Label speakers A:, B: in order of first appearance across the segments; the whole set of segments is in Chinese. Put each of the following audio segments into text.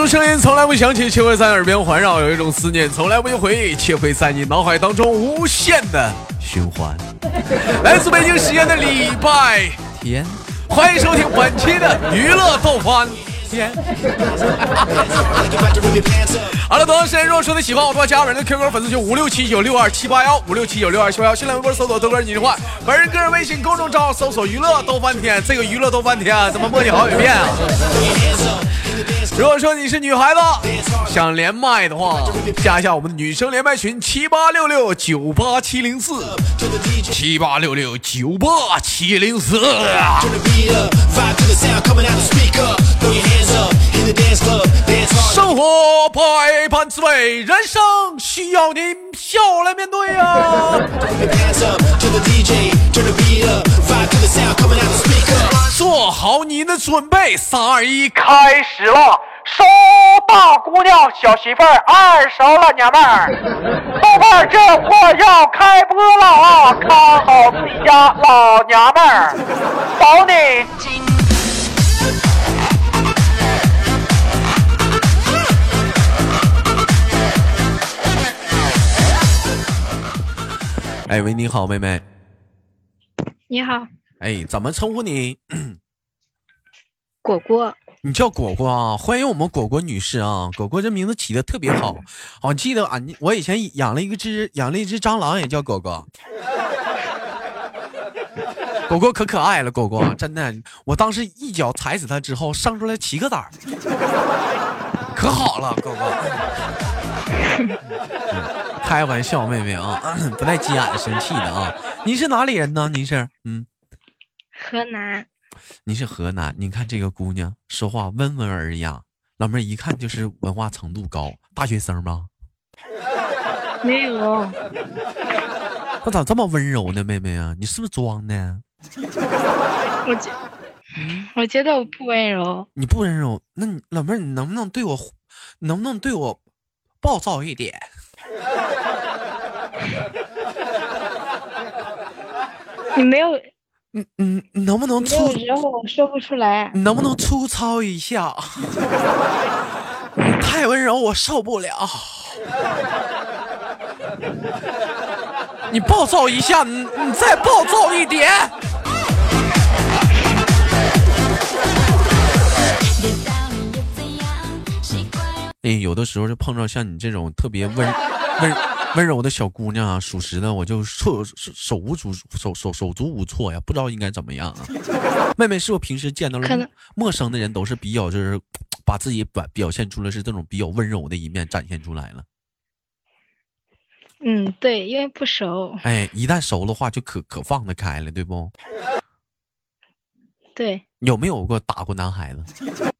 A: 种声音从来不响起，却会在耳边环绕；有一种思念从来不用回忆，却会在你脑海当中无限的循环。来自北京时间的礼拜天，欢迎收听本期的娱乐逗翻天。好了，同样时间，如果说你喜欢我的话，加本人的 QQ 粉丝群五六七九六二七八幺五六七九六二七八幺，新浪微博搜索豆哥你的话，本人个人微信公众账号搜索娱乐逗翻天，这个娱乐逗翻天啊，怎么默念好几遍啊？如果说你是女孩子，想连麦的话，加一下我们的女生连麦群七八六六九八七零四，七八六六九八七零四。生活百般滋味，人生需要你笑来面对呀。做好你的准备，三二一，开始了！收大姑娘，小媳妇儿，二手了娘们儿，豆瓣这货要开播了啊！看好自己家老娘们儿，保你。哎喂，你好，妹妹。
B: 你好。
A: 哎，怎么称呼你？
B: 果果。
A: 你叫果果啊？欢迎我们果果女士啊！果果这名字起的特别好。我记得俺我以前养了一个只养了一只蟑螂，也叫果果。果果可可爱了，果果真的，我当时一脚踩死它之后，生出来七个崽儿，可好了，果果。开玩笑，妹妹啊，不带急眼生气的啊。你是哪里人呢？你是嗯，
B: 河南。
A: 你是河南？你看这个姑娘说话温文尔雅，老妹儿一看就是文化程度高，大学生吗？
B: 没有。
A: 那咋这么温柔呢，妹妹啊？你是不是装的？
B: 我觉，我觉得我不温柔。
A: 你不温柔？那你老妹儿，你能不能对我，能不能对我暴躁一点？
B: 你没有，
A: 你你你能不能粗？
B: 有时候我说不出来。
A: 你能不能粗糙一下？太温柔，我受不了。你暴躁一下，你你再暴躁一点。哎，有的时候就碰到像你这种特别温温。温柔的小姑娘啊，属实的，我就措手手无足手手手足无措呀，不知道应该怎么样啊。妹妹，是我平时见到了陌生的人，都是比较就是 把自己表表现出来是这种比较温柔的一面展现出来了。
B: 嗯，对，因为不熟。
A: 哎，一旦熟的话，就可可放得开了，对不？
B: 对。
A: 有没有过打过男孩子？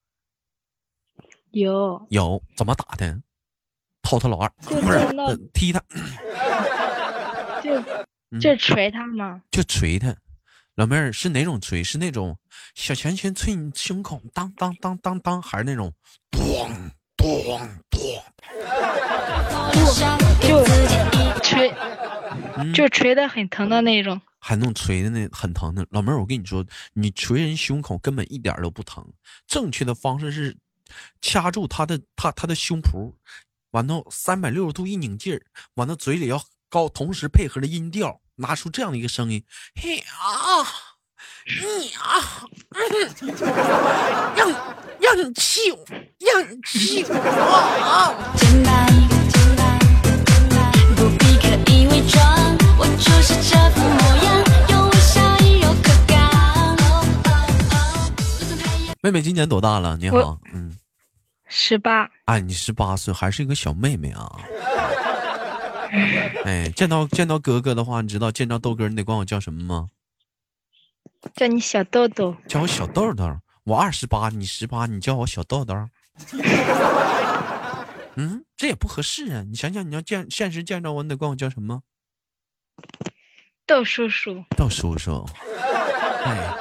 B: 有。
A: 有，怎么打的？掏他老二，不是踢他，
B: 就就捶他吗？
A: 就捶他，老妹儿是哪种捶？是那种小拳拳捶你胸口，当当当当当，还是那种咣咣咣？
B: 就捶，就捶的很疼的那种，
A: 还能锤的那很疼的。老妹儿，我跟你说，你捶人胸口根本一点都不疼，正确的方式是掐住他的他他的胸脯。完了，三百六十度一拧劲儿，完了嘴里要高，同时配合着音调，拿出这样的一个声音，嘿啊，你啊，让让你气我，让你气我啊！妹妹今年多大了？你好，嗯。
B: 十八
A: 哎，你十八岁还是一个小妹妹啊！哎，见到见到哥哥的话，你知道见到豆哥，你得管我叫什么吗？
B: 叫你小豆豆。
A: 叫我小豆豆。我二十八，你十八，你叫我小豆豆。嗯，这也不合适啊！你想想，你要见现实见着我，你得管我叫什么？
B: 豆叔叔。
A: 豆叔叔。哎，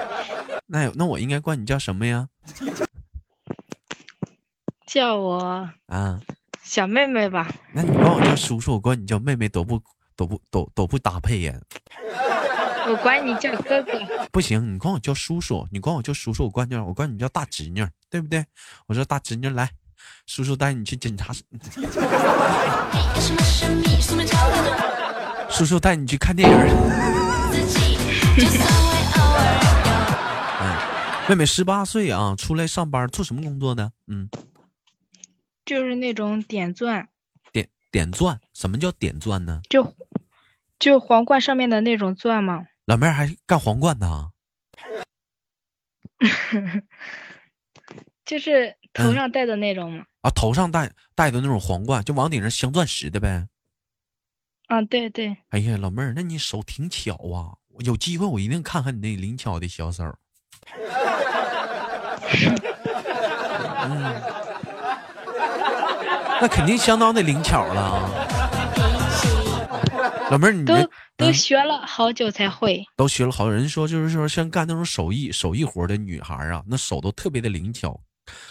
A: 那那我应该管你叫什么呀？
B: 叫我
A: 啊，
B: 小妹妹吧。
A: 那你管我叫叔叔，我管你叫妹妹，都不都不都都不搭配呀。
B: 我管你叫哥哥。
A: 不行，你管我叫叔叔，你管我叫叔叔，我管你我管你叫大侄女，对不对？我说大侄女来，叔叔带你去检查室，叔叔带你去看电影。嗯，妹妹十八岁啊，出来上班做什么工作的？嗯，
B: 就是那种点钻，
A: 点点钻。什么叫点钻呢？
B: 就就皇冠上面的那种钻吗？
A: 老妹儿还干皇冠呢？
B: 就是头上戴的那种吗？
A: 啊，头上戴戴的那种皇冠，就往顶上镶钻石的呗。
B: 啊，对对。
A: 哎呀，老妹儿，那你手挺巧啊！有机会我一定看看你那灵巧的小手。嗯，那肯定相当的灵巧了。老妹儿，你
B: 都都学了好久才会。
A: 都学了好久，人说就是说，像干那种手艺手艺活的女孩啊，那手都特别的灵巧，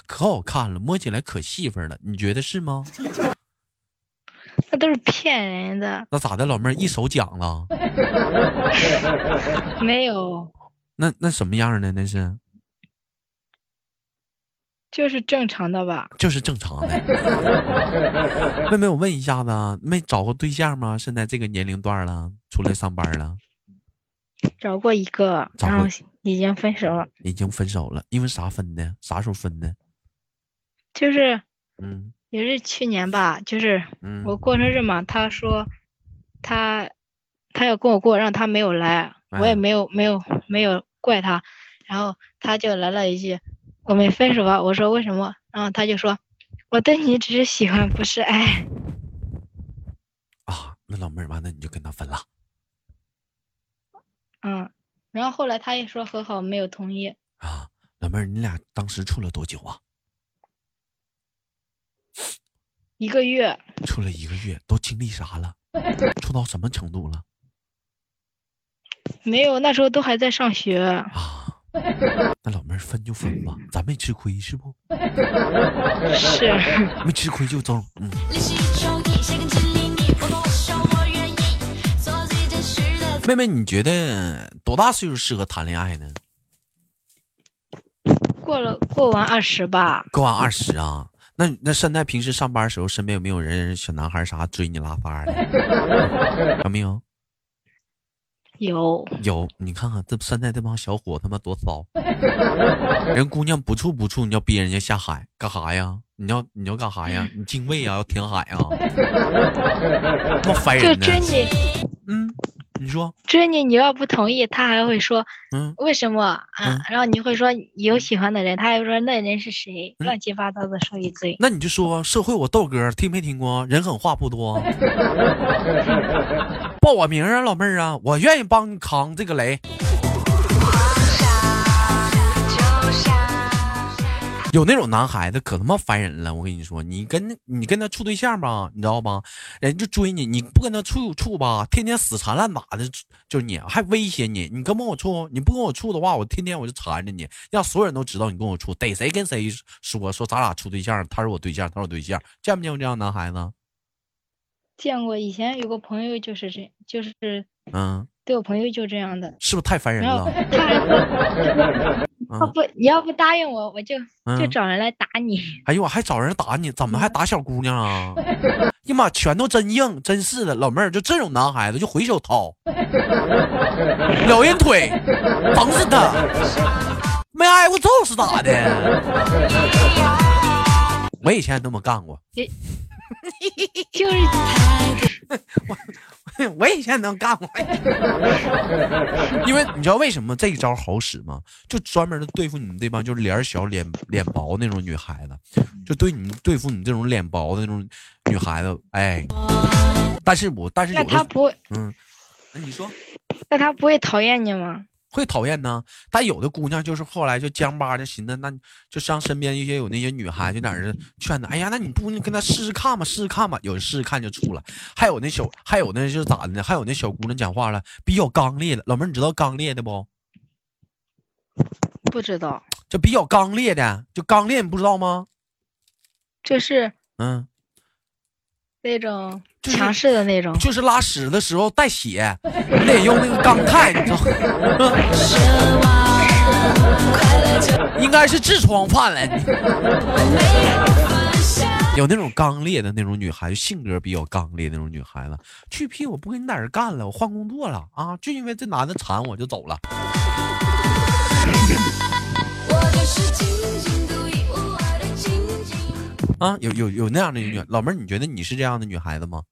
A: 可好看了，摸起来可细份了。你觉得是吗？
B: 那都是骗人的。
A: 那咋的，老妹儿一手奖了？
B: 没有。
A: 那那什么样的那是？
B: 就是正常的吧，
A: 就是正常的。妹妹，我问一下子，没找过对象吗？现在这个年龄段了，出来上班了。
B: 找过一个，然后已经分手了。
A: 已经分手了，因为啥分的？啥时候分的？
B: 就是，
A: 嗯，
B: 也是去年吧。就是，我过生日嘛，他说他他要跟我过，让他没有来，我也没有没有没有怪他，然后他就来了一句。我们分手吧，我说为什么？然后他就说，我对你只是喜欢，不是爱。
A: 啊，那老妹儿完了，你就跟他分了。
B: 嗯，然后后来他也说和好，没有同意。
A: 啊，老妹儿，你俩当时处了多久啊？
B: 一个月。
A: 处了一个月，都经历啥了？处到什么程度了？
B: 没有，那时候都还在上学。
A: 啊。那老妹儿分就分吧，咱没吃亏是不？
B: 是，
A: 没吃亏就中。嗯。妹妹，你觉得多大岁数适合谈恋爱呢？
B: 过了过完二十吧。
A: 过完二十啊？那那现在平时上班的时候，身边有没有人小男孩啥追你拉发的？有没有？
B: 有
A: 有，你看看这现在这帮小伙他妈多骚，人姑娘不处不处，你要逼人家下海干啥呀？你要你要干啥呀？你敬畏啊，要填海啊？那么烦人呢？
B: 就追你，
A: 嗯，你说
B: 追你，你要不同意，他还会说，嗯，为什么啊？然后你会说有喜欢的人，他还说那人是谁？乱七八糟的说一堆。
A: 那你就说社会我豆哥听没听过？人狠话不多。报我名啊，老妹儿啊，我愿意帮你扛这个雷。有那种男孩子可他妈烦人了，我跟你说，你跟你跟他处对象吧，你知道吧？人就追你，你不跟他处处吧，天天死缠烂打的，就你还威胁你，你跟不跟我处？你不跟我处的话，我天天我就缠着你，让所有人都知道你跟我处，逮谁跟谁说说咱俩处对象，他是我对象，他是我对象，见没见过这样男孩子？
B: 见过，以前有个朋友就是这，就是
A: 嗯，
B: 对我朋友就这样的，
A: 是不是太烦人了？
B: 他不你要不答应我，我就就找人来打你。
A: 哎呦，我还找人打你，怎么还打小姑娘啊？呀妈，拳头真硬，真是的，老妹儿就这种男孩子就回手掏，撩人腿，疼死他，没挨过揍是咋的？我以前也那么干过。
B: 就是
A: 我，我以前能干过，因为你知道为什么这一招好使吗？就专门的对付你们这帮就是脸小、脸脸薄那种女孩子，就对你对付你这种脸薄的那种女孩子。哎，但是我但是
B: 那他不会，
A: 嗯，那你说，
B: 那他不会讨厌你吗？
A: 会讨厌呢，但有的姑娘就是后来就僵巴的寻思，那就上身边一些有那些女孩就在那劝她，哎呀，那你不跟她试试看吧，试试看吧，有试试看就处了。还有那小，还有那就是咋的呢？还有那小姑娘讲话了，比较刚烈的。老妹儿，你知道刚烈的不？
B: 不知道。
A: 就比较刚烈的，就刚烈，你不知道吗？
B: 这是
A: 嗯。
B: 那种强势的那种，
A: 就是拉屎的时候带血，你得用那个钢钛，你知道吗 应该是痔疮犯了。有那种刚烈的那种女孩子，性格比较刚烈那种女孩子，去屁！我不跟你在这干了，我换工作了啊！就因为这男的馋我就走了。啊，有有有那样的女老妹儿，你觉得你是这样的女孩子吗？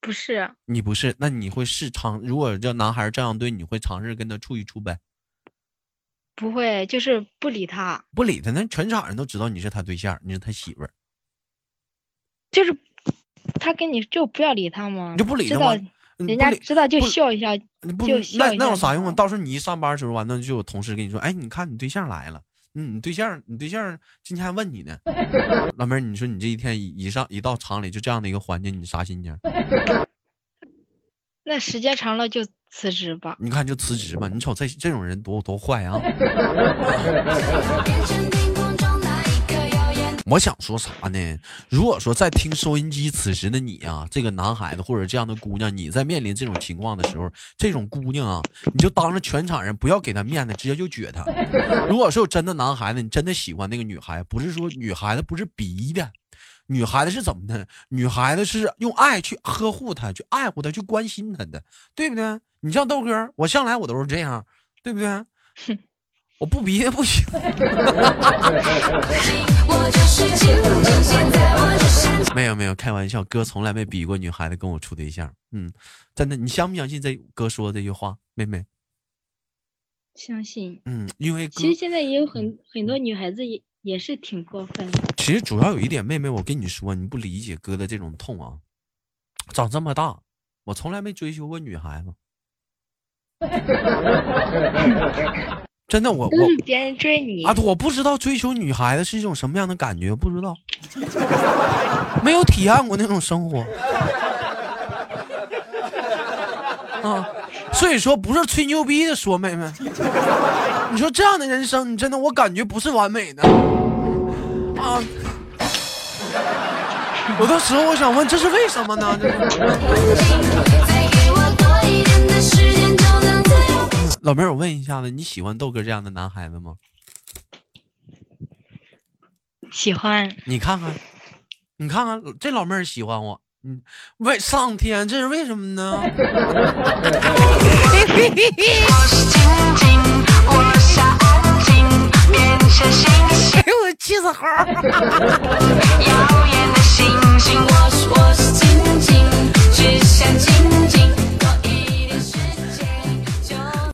B: 不是，
A: 你不是，那你会试尝？如果这男孩这样对你，会尝试跟他处一处呗？
B: 不会，就是不理他，
A: 不理他，那全场人都知道你是他对象，你是他媳妇儿。
B: 就是他跟你就不要理他吗？
A: 你就不理
B: 他吗？人家知道就笑一下，就
A: 那那有啥用啊？到时候你一上班的时候，完了就有同事跟你说：“哎，你看你对象来了。”嗯，你对象，你对象今天还问你呢，老妹儿，你说你这一天一上一到厂里就这样的一个环境，你啥心情？
B: 那时间长了就辞职吧。
A: 你看就辞职吧，你瞅这这种人多多坏啊！我想说啥呢？如果说在听收音机此时的你啊，这个男孩子或者这样的姑娘，你在面临这种情况的时候，这种姑娘啊，你就当着全场人不要给她面子，直接就撅她。如果说有真的男孩子，你真的喜欢那个女孩，不是说女孩子不是逼的，女孩子是怎么的？女孩子是用爱去呵护她，去爱护她，去关心她的，对不对？你像豆哥，我向来我都是这样，对不对？我不逼也不行。没有没有，开玩笑，哥从来没逼过女孩子跟我处对象。嗯，真的，你相不相信这哥说的这句话，妹妹？
B: 相信。
A: 嗯，因为
B: 其实现在也有很很多女孩子也也是挺过分的。
A: 其实主要有一点，妹妹，我跟你说，你不理解哥的这种痛啊。长这么大，我从来没追求过女孩子。真的，我我
B: 别人追你
A: 啊！我不知道追求女孩子是一种什么样的感觉，不知道，没有体验过那种生活啊！所以说，不是吹牛逼的说，妹妹，你说这样的人生，你真的我感觉不是完美的啊！有的时候我想问，这是为什么呢？老妹儿，我问一下子，你喜欢豆哥这样的男孩子吗？
B: 喜欢。
A: 你看看，你看看，这老妹儿喜欢我，嗯，为上天，这是为什么呢？哎呦我气死猴！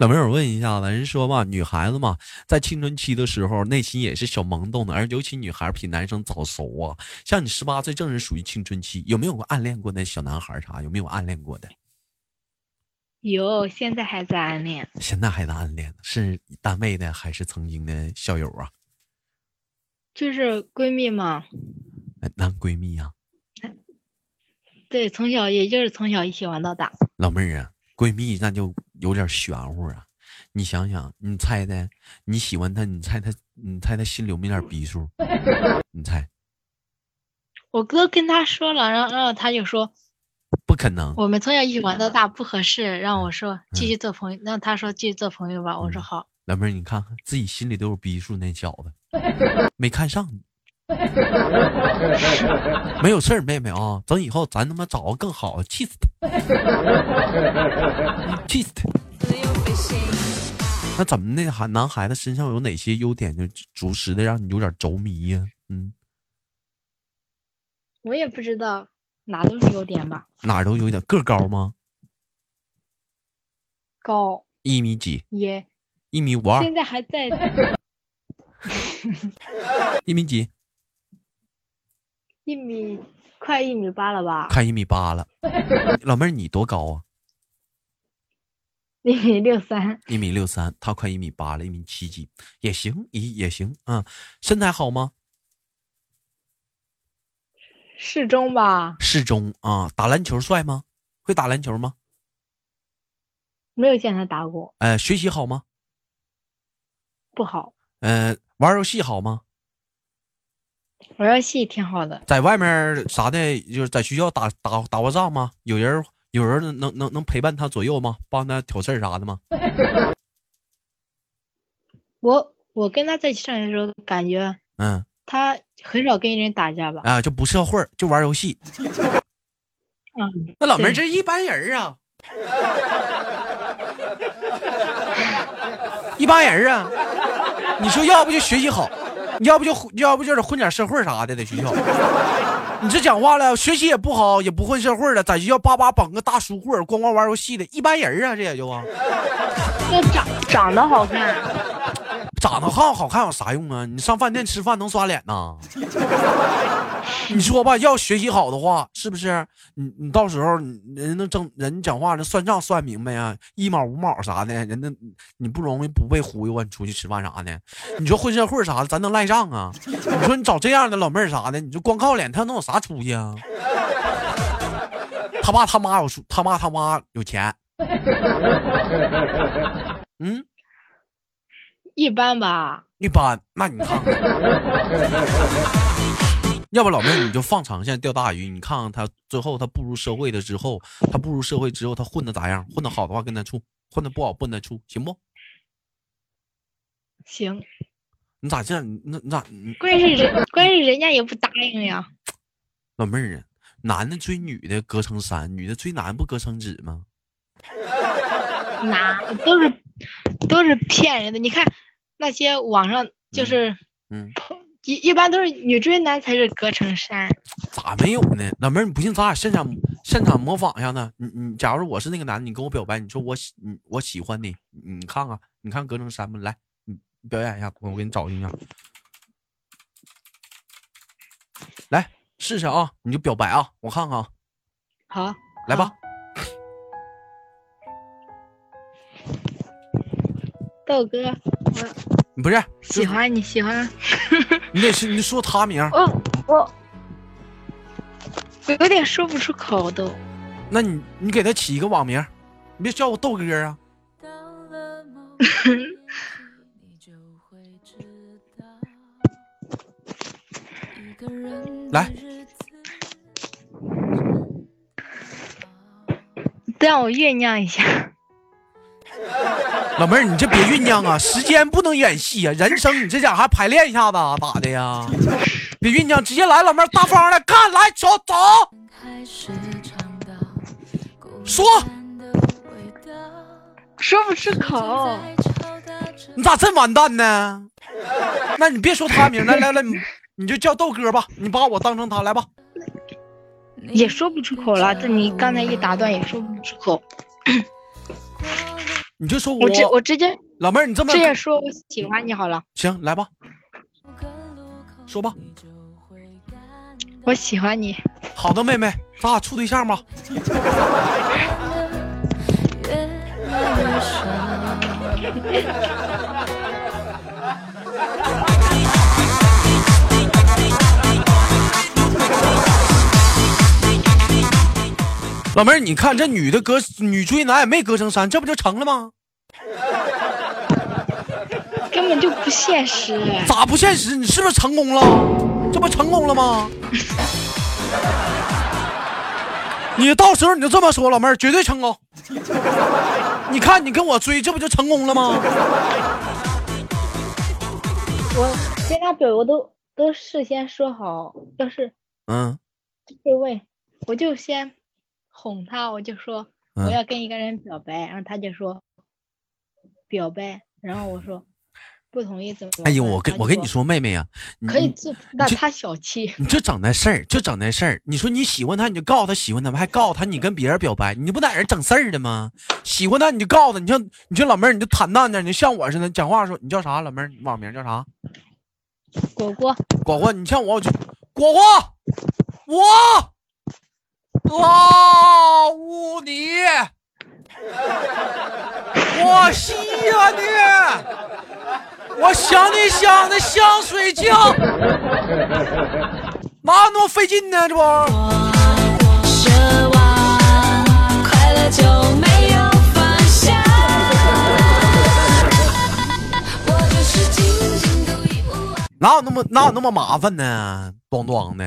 A: 老妹儿，我问一下子，人说吧，女孩子嘛，在青春期的时候，内心也是小萌动的，而尤其女孩比男生早熟啊。像你十八岁，正是属于青春期，有没有过暗恋过那小男孩啥？有没有暗恋过的？
B: 有，现在还在暗恋。
A: 现在还在暗恋，是单位的还是曾经的校友啊？
B: 就是闺蜜嘛。
A: 男闺蜜呀？
B: 对，从小也就是从小一起玩到大。
A: 老妹儿啊。闺蜜那就有点玄乎啊！你想想，你猜猜，你喜欢他，你猜他，你猜他心里有没有点逼数？你猜？
B: 我哥跟他说了，然后然后他就说，
A: 不可能。
B: 我们从小一起玩到大，不合适，让我说继续做朋友。让他说继续做朋友吧。我说好。
A: 老妹儿，你看看自己心里都有逼数，那小子 没看上你。没有事儿，妹妹啊，等以后咱他妈找个更好的，气死他，气死他。那怎么那孩男孩子身上有哪些优点，就着实的让你有点着迷呀？嗯，
B: 我也不知道，哪都是优点吧？
A: 哪都有点，个高吗？
B: 高，
A: 一米几？
B: 耶
A: 一米五二。
B: 现在还在。
A: 一米几？
B: 一米快一米八了吧？
A: 快一米八了，老妹儿你多高啊？
B: 一米六三。
A: 一米六三，他快一米八了，一米七几也行，也也行啊。身材好吗？
B: 适中吧。
A: 适中啊，打篮球帅吗？会打篮球吗？
B: 没有见他打过。
A: 呃，学习好吗？
B: 不好。
A: 呃，玩游戏好吗？
B: 玩游戏挺好的，
A: 在外面啥的，就是在学校打打打过仗吗？有人有人能能能陪伴他左右吗？帮他挑事啥的吗？
B: 我我跟他在一起上学的时候，感觉
A: 嗯，
B: 他很少跟人打架吧？
A: 啊，就不社会，就玩游戏。
B: 嗯，
A: 那老妹儿这一般人啊，一般人啊。你说要不就学习好，要不就要不就是混点社会啥的，在学校。你这讲话了，学习也不好，也不混社会了，在学校叭叭绑个大书柜，光光玩游戏的，一般人啊，这也就啊。
B: 这长长得好看，
A: 长得好好看有啥用啊？你上饭店吃饭能刷脸呐？你说吧，要学习好的话，是不是？你你到时候人能挣人讲话，那算账算明白呀，一毛五毛啥的，人那你不容易不被忽悠啊？你出去吃饭啥的，你说混社会啥的，咱能赖账啊？你说你找这样的老妹儿啥的，你就光靠脸，他能有啥出息啊？他爸他妈有出，他妈他妈有钱，嗯。
B: 一般吧。
A: 一般，那你看看，要不老妹儿你就放长线钓大鱼，你看看他最后他步入社会了之后，他步入社会之后他混的咋样？混的好的话跟他处，混的不好不跟他处，行不？
B: 行，
A: 你咋这样？那那你咋？
B: 关键是人，关键是人家也不答应呀。
A: 老妹儿啊，男的追女的隔层山，女的追男不隔层纸吗？
B: 哪都是都是骗人的。你看那些网上就是
A: 嗯，
B: 一一般都是女追男才是隔层山。
A: 咋没有呢？老妹儿，你不信咱俩现场现场模仿一下呢？你你，假如我是那个男的，你跟我表白，你说我喜你我喜欢你，你你看看，你看隔层山吗？来，你你表演一下，我我给你找一下。来试试啊，你就表白啊，我看看啊，
B: 好，
A: 来吧。
B: 豆哥，我
A: 你不是
B: 喜欢你喜欢
A: 你得是你说他名
B: 我我有点说不出口都。
A: 那你你给他起一个网名，你别叫我豆哥啊。来，
B: 让我酝酿一下。
A: 老妹儿，你这别酝酿啊，时间不能演戏啊，人生你这家还排练一下子啊，咋的呀？别酝酿，直接来，老妹儿大方的干，来走走，说，
B: 说不出口，
A: 你咋这完蛋呢？那你别说他名，来来来，你你就叫豆哥吧，你把我当成他来吧。
B: 也说不出口了。这你刚才一打断也说不出口。
A: 你就说我
B: 我直我直接
A: 老妹儿，你这么
B: 直接说我喜欢你好了。
A: 行，来吧，说吧。
B: 我喜欢你。
A: 好的，妹妹，咱俩处对象吧。老妹儿，你看这女的隔女追男也没隔成山，这不就成了吗？
B: 根本就不现实。
A: 咋不现实？你是不是成功了？这不成功了吗？你到时候你就这么说，老妹儿绝对成功。你看你跟我追，这不就成功了吗？
B: 我跟他表我都都事先说好，要是
A: 嗯
B: 会问，我就先哄他，我就说
A: 嗯
B: 我要跟一个人表白，然后他就说表白，然后我说不同意怎么办？
A: 哎呦，我跟我跟你，说，妹妹呀、你
B: 可以
A: 你
B: 做，那他小气。
A: 你就整那事儿，就整那事儿。你说你喜欢他，你就告诉他喜欢他吧，还告诉他你跟别人表白，你不在这整事儿的吗？喜欢他你就告诉他，你像你像老妹儿，你就坦荡点，你像我似的讲话说，你叫啥？老妹儿，你网名叫啥？
B: 果果，
A: 果果，你像我，我就果果，我啊呜你，我稀呀你，我想你想的想睡觉，哪有那么费劲呢？这不，
C: 奢望快乐就没有方向。我就是紧紧独一无二
A: 哪有那么哪有那么麻烦呢？咣咣的，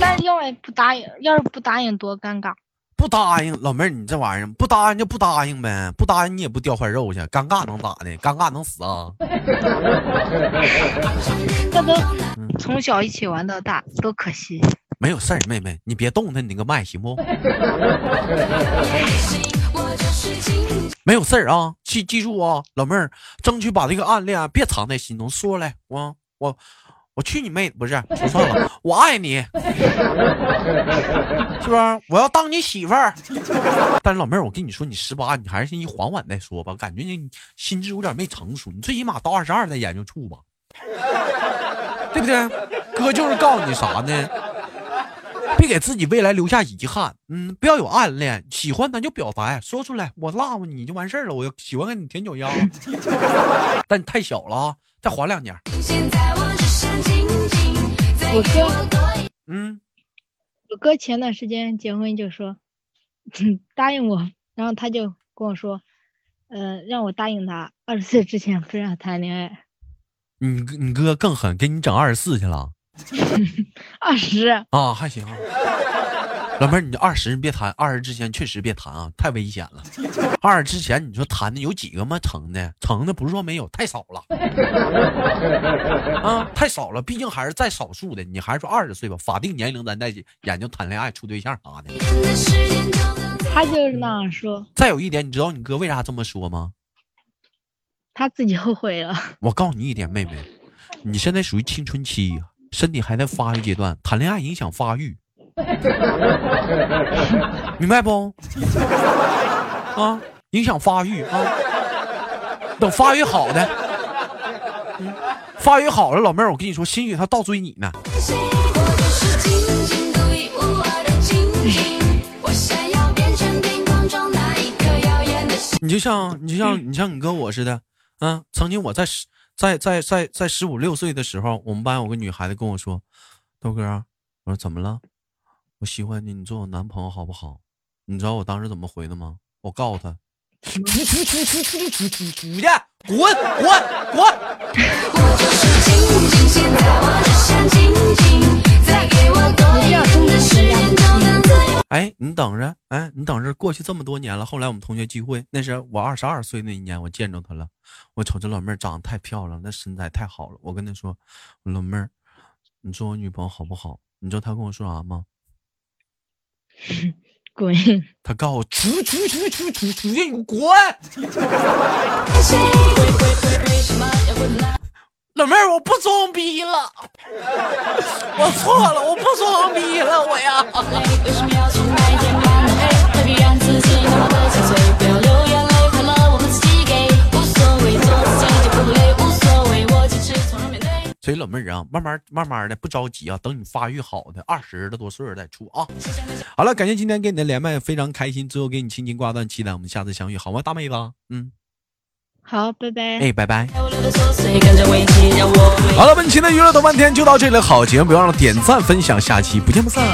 B: 但要是不答应，要是不答应多尴尬。
A: 不答应，老妹儿，你这玩意儿不答应就不答应呗，不答应你也不掉块肉去，尴尬能咋的？尴尬能死啊？
B: 从小一起玩到大，多可惜。
A: 没有事儿，妹妹，你别动他，你那个麦行不？没有事儿啊，记记住啊，老妹儿，争取把这个暗恋啊别藏在心中，说来，我我我去你妹，不是，说错了，我爱你，是不是？我要当你媳妇儿。但是老妹儿，我跟你说，你十八，你还是先缓缓再说吧，感觉你心智有点没成熟，你最起码到二十二再研究处吧，对不对？哥就是告诉你啥呢？别给自己未来留下遗憾，嗯，不要有暗恋，喜欢咱就表白，说出来，我辣你就完事儿了。我喜欢跟你舔脚丫，但你太小了啊，再缓两年。
B: 我哥，
A: 嗯，
B: 我哥前段时间结婚就说 答应我，然后他就跟我说，呃，让我答应他二十岁之前不让谈恋爱。
A: 你你哥更狠，给你整二十四去了。
B: 二十
A: 啊，还行。老妹儿，你二十别谈，二十之前确实别谈啊，太危险了。二十之前你说谈的有几个吗？成的，成的不是说没有，太少了。啊，太少了，毕竟还是在少数的。你还是说二十岁吧，法定年龄咱再研究谈恋爱、处对象啥的。
B: 他就是那样说。
A: 再有一点，你知道你哥为啥这么说吗？
B: 他自己后悔了。
A: 我告诉你一点，妹妹，你现在属于青春期。身体还在发育阶段，谈恋爱影响发育，明白不？啊，影响发育啊！等发育好的，嗯，发育好了，老妹儿，我跟你说，兴许他倒追你呢。你就像你就像你像你跟我似的，啊，曾经我在十。在在在在十五六岁的时候，我们班有个女孩子跟我说：“豆哥，我说怎么了？我喜欢你，你做我男朋友好不好？”你知道我当时怎么回的吗？我告诉他：“出出出出出出出出去，滚滚滚！”哎，你等着，哎，你等着，过去这么多年了。后来我们同学聚会，那是我二十二岁那一年，我见着她了。我瞅这老妹儿长得太漂亮，那身材太好了。我跟她说：“老妹儿，你做我女朋友好不好？”你知道她跟我说啥吗？
B: 滚！
A: 他告诉我：“出出出出出出去，你滚！”老妹儿，我不装逼了，我错了，我不装逼了，我呀。所以老妹儿啊，慢慢慢慢的，不着急啊，等你发育好的二十多岁再处啊。好了，感谢今天跟你的连麦，非常开心，最后给你轻轻挂断，期待我们下次相遇，好吗，大妹子？嗯。
B: 好，拜拜。
A: 哎，拜拜。好了，本期的娱乐豆半天就到这里了。好节目，不要忘了点赞分享，下期不见不散。